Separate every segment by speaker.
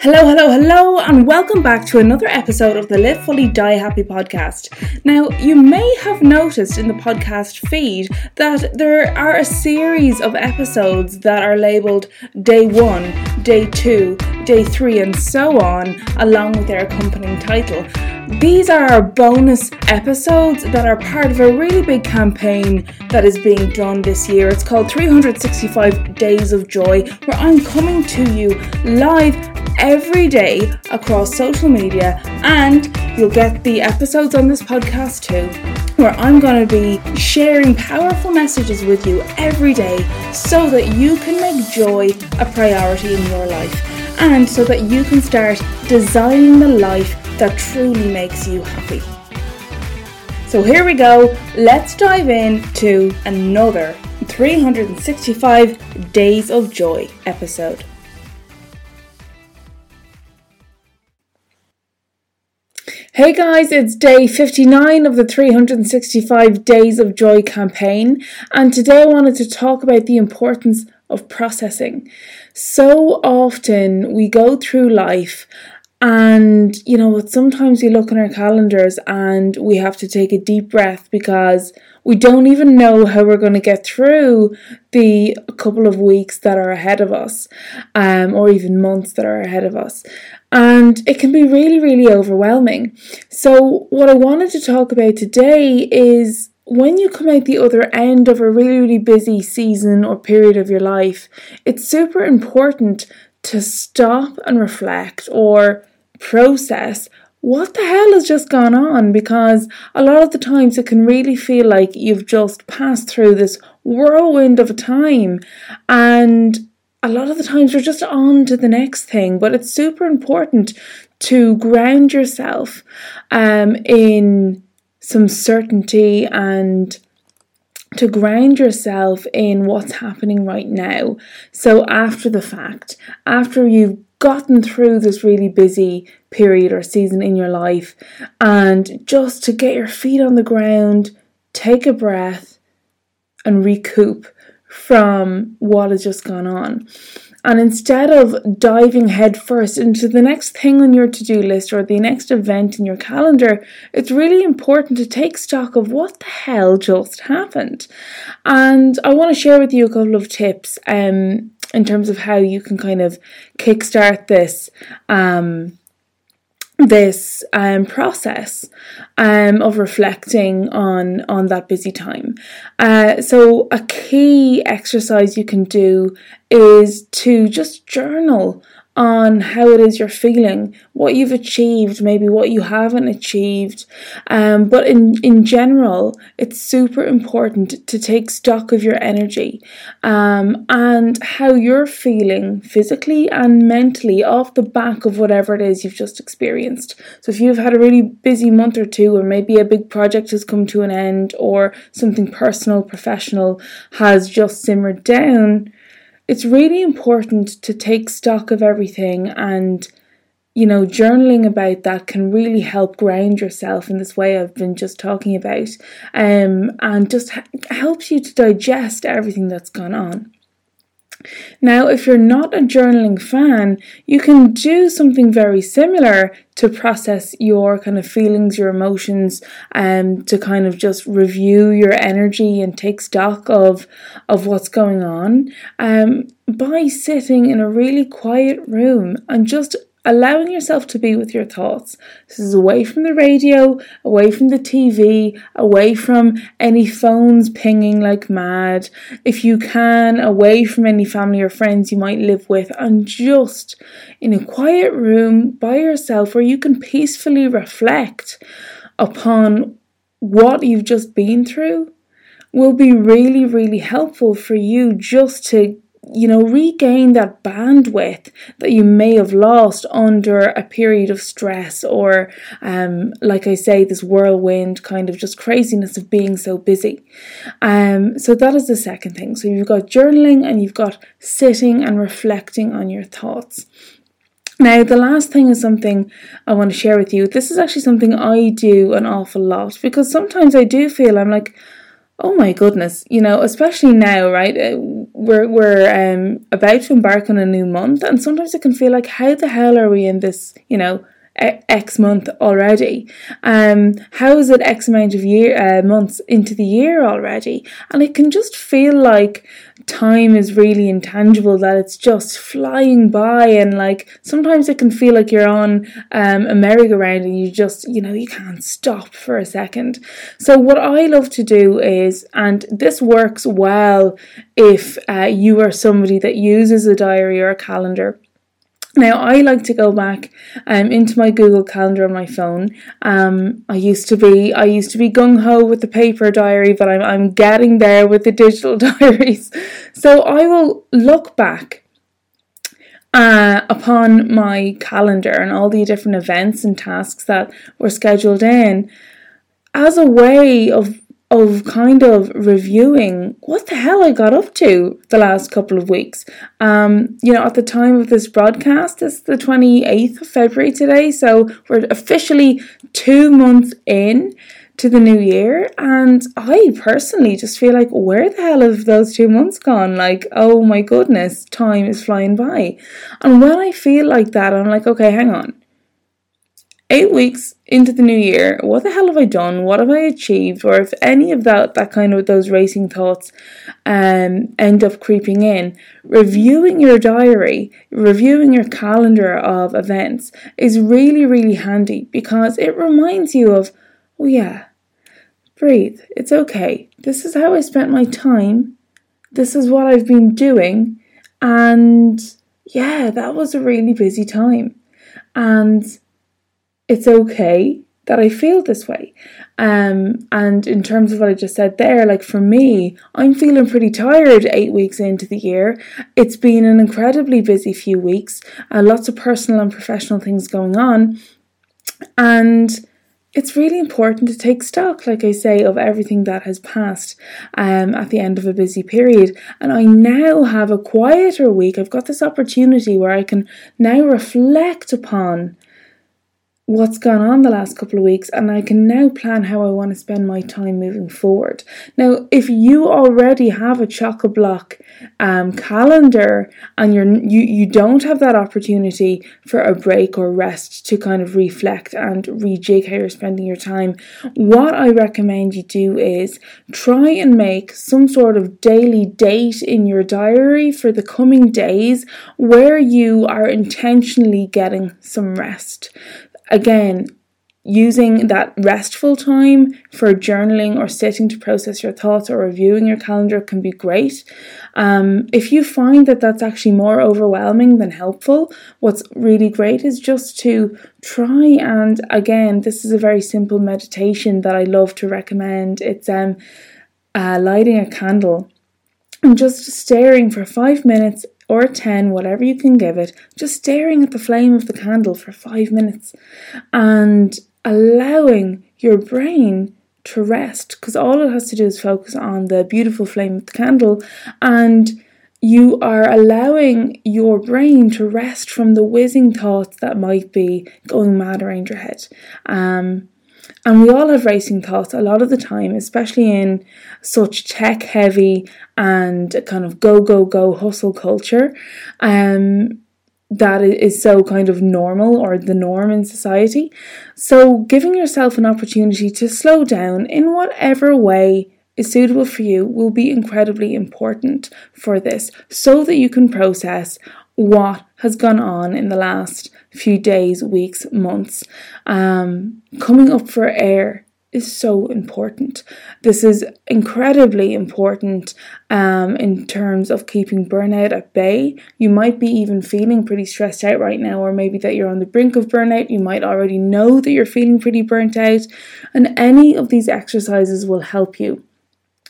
Speaker 1: Hello, hello, hello, and welcome back to another episode of the Live Fully Die Happy podcast. Now, you may have noticed in the podcast feed that there are a series of episodes that are labeled day one, day two, day three, and so on, along with their accompanying title. These are our bonus episodes that are part of a really big campaign that is being done this year. It's called 365 Days of Joy, where I'm coming to you live every day across social media, and you'll get the episodes on this podcast too, where I'm going to be sharing powerful messages with you every day so that you can make joy a priority in your life and so that you can start designing the life that truly makes you happy. So here we go, let's dive into another 365 Days of Joy episode. Hey guys, it's day 59 of the 365 Days of Joy campaign, and today I wanted to talk about the importance of processing. So often we go through life and you know sometimes we look in our calendars and we have to take a deep breath because we don't even know how we're going to get through the couple of weeks that are ahead of us um, or even months that are ahead of us and it can be really, really overwhelming. So, what I wanted to talk about today is when you come out the other end of a really, really busy season or period of your life, it's super important to stop and reflect or process what the hell has just gone on? Because a lot of the times it can really feel like you've just passed through this whirlwind of a time. And a lot of the times you're just on to the next thing, but it's super important to ground yourself um, in some certainty and to ground yourself in what's happening right now. So, after the fact, after you've gotten through this really busy period or season in your life, and just to get your feet on the ground, take a breath, and recoup from what has just gone on. And instead of diving headfirst into the next thing on your to do list or the next event in your calendar, it's really important to take stock of what the hell just happened. And I want to share with you a couple of tips um, in terms of how you can kind of kickstart this. Um, this um, process um, of reflecting on on that busy time. Uh, so a key exercise you can do is to just journal on how it is you're feeling, what you've achieved, maybe what you haven't achieved. Um, but in, in general, it's super important to take stock of your energy um, and how you're feeling physically and mentally off the back of whatever it is you've just experienced. So if you've had a really busy month or two, or maybe a big project has come to an end, or something personal, professional has just simmered down it's really important to take stock of everything and you know journaling about that can really help ground yourself in this way I've been just talking about um, and just ha- helps you to digest everything that's gone on. Now, if you're not a journaling fan, you can do something very similar to process your kind of feelings, your emotions, and um, to kind of just review your energy and take stock of of what's going on. Um, by sitting in a really quiet room and just allowing yourself to be with your thoughts. This is away from the radio, away from the TV, away from any phones pinging like mad. If you can, away from any family or friends you might live with, and just in a quiet room by yourself where you can peacefully reflect upon what you've just been through will be really, really helpful for you just to you know, regain that bandwidth that you may have lost under a period of stress or, um, like I say, this whirlwind kind of just craziness of being so busy. Um, so that is the second thing. So you've got journaling and you've got sitting and reflecting on your thoughts. Now, the last thing is something I want to share with you. This is actually something I do an awful lot because sometimes I do feel I'm like, oh my goodness, you know, especially now, right? Uh, we're we're um, about to embark on a new month, and sometimes it can feel like, how the hell are we in this, you know, X month already. Um, how is it X amount of year uh, months into the year already? And it can just feel like time is really intangible. That it's just flying by, and like sometimes it can feel like you're on um, a merry-go-round and you just you know you can't stop for a second. So what I love to do is, and this works well if uh, you are somebody that uses a diary or a calendar now I like to go back um, into my Google Calendar on my phone. Um, I used to be I used to be gung ho with the paper diary, but I'm I'm getting there with the digital diaries. So I will look back uh, upon my calendar and all the different events and tasks that were scheduled in as a way of of kind of reviewing what the hell I got up to the last couple of weeks. Um, you know, at the time of this broadcast, it's the 28th of February today, so we're officially two months in to the new year, and I personally just feel like, where the hell have those two months gone? Like, oh my goodness, time is flying by. And when I feel like that, I'm like, okay, hang on eight weeks into the new year, what the hell have I done? What have I achieved? Or if any of that, that kind of those racing thoughts um, end up creeping in, reviewing your diary, reviewing your calendar of events is really, really handy because it reminds you of, oh yeah, breathe, it's okay. This is how I spent my time. This is what I've been doing. And yeah, that was a really busy time. And it's okay that I feel this way. Um, and in terms of what I just said there, like for me, I'm feeling pretty tired eight weeks into the year. It's been an incredibly busy few weeks, uh, lots of personal and professional things going on. And it's really important to take stock, like I say, of everything that has passed um, at the end of a busy period. And I now have a quieter week. I've got this opportunity where I can now reflect upon what's gone on the last couple of weeks and I can now plan how I want to spend my time moving forward. Now, if you already have a chock-a-block um, calendar and you're you, you don't have that opportunity for a break or rest to kind of reflect and rejig how you're spending your time, what I recommend you do is try and make some sort of daily date in your diary for the coming days where you are intentionally getting some rest again, using that restful time for journaling or sitting to process your thoughts or reviewing your calendar can be great. Um, if you find that that's actually more overwhelming than helpful, what's really great is just to try and again, this is a very simple meditation that I love to recommend. It's um, uh, lighting a candle and just staring for five minutes or 10, whatever you can give it, just staring at the flame of the candle for five minutes and allowing your brain to rest because all it has to do is focus on the beautiful flame of the candle and you are allowing your brain to rest from the whizzing thoughts that might be going mad around your head. Um, and we all have racing thoughts a lot of the time, especially in such tech heavy and kind of go, go, go hustle culture. Um, that is so kind of normal or the norm in society. So, giving yourself an opportunity to slow down in whatever way is suitable for you will be incredibly important for this so that you can process what has gone on in the last few days, weeks, months. Um, coming up for air is so important. This is incredibly important um, in terms of keeping burnout at bay. You might be even feeling pretty stressed out right now, or maybe that you're on the brink of burnout. You might already know that you're feeling pretty burnt out, and any of these exercises will help you.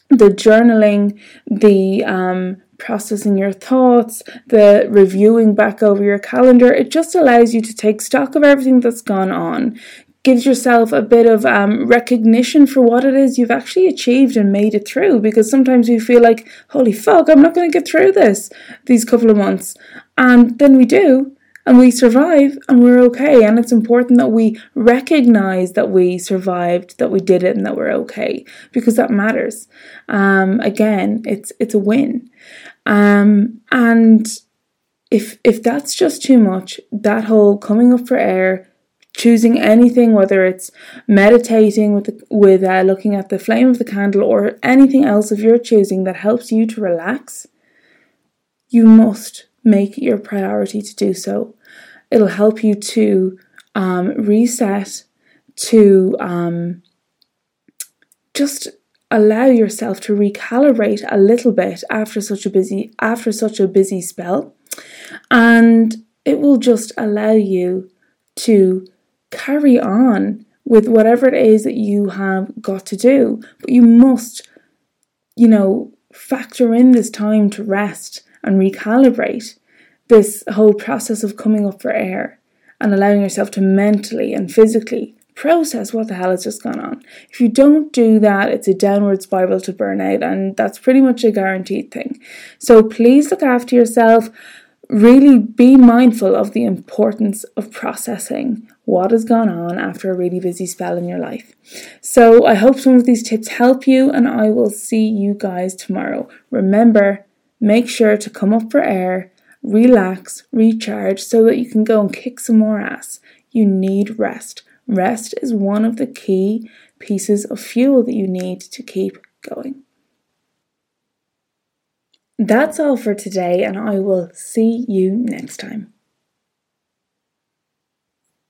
Speaker 1: The journaling, the um, processing your thoughts, the reviewing back over your calendar. It just allows you to take stock of everything that's gone on, gives yourself a bit of um, recognition for what it is you've actually achieved and made it through. Because sometimes we feel like, holy fuck, I'm not going to get through this these couple of months. And then we do. And we survive and we're okay. And it's important that we recognize that we survived, that we did it, and that we're okay because that matters. Um, again, it's it's a win. Um, and if if that's just too much, that whole coming up for air, choosing anything, whether it's meditating with the, with uh, looking at the flame of the candle or anything else of your choosing that helps you to relax, you must make it your priority to do so. It'll help you to um, reset, to um, just allow yourself to recalibrate a little bit after such a busy after such a busy spell. And it will just allow you to carry on with whatever it is that you have got to do. But you must you know factor in this time to rest and recalibrate this whole process of coming up for air and allowing yourself to mentally and physically process what the hell has just gone on. If you don't do that, it's a downward spiral to burnout, and that's pretty much a guaranteed thing. So please look after yourself. Really be mindful of the importance of processing what has gone on after a really busy spell in your life. So, I hope some of these tips help you, and I will see you guys tomorrow. Remember, make sure to come up for air, relax, recharge so that you can go and kick some more ass. You need rest. Rest is one of the key pieces of fuel that you need to keep going. That's all for today, and I will see you next time.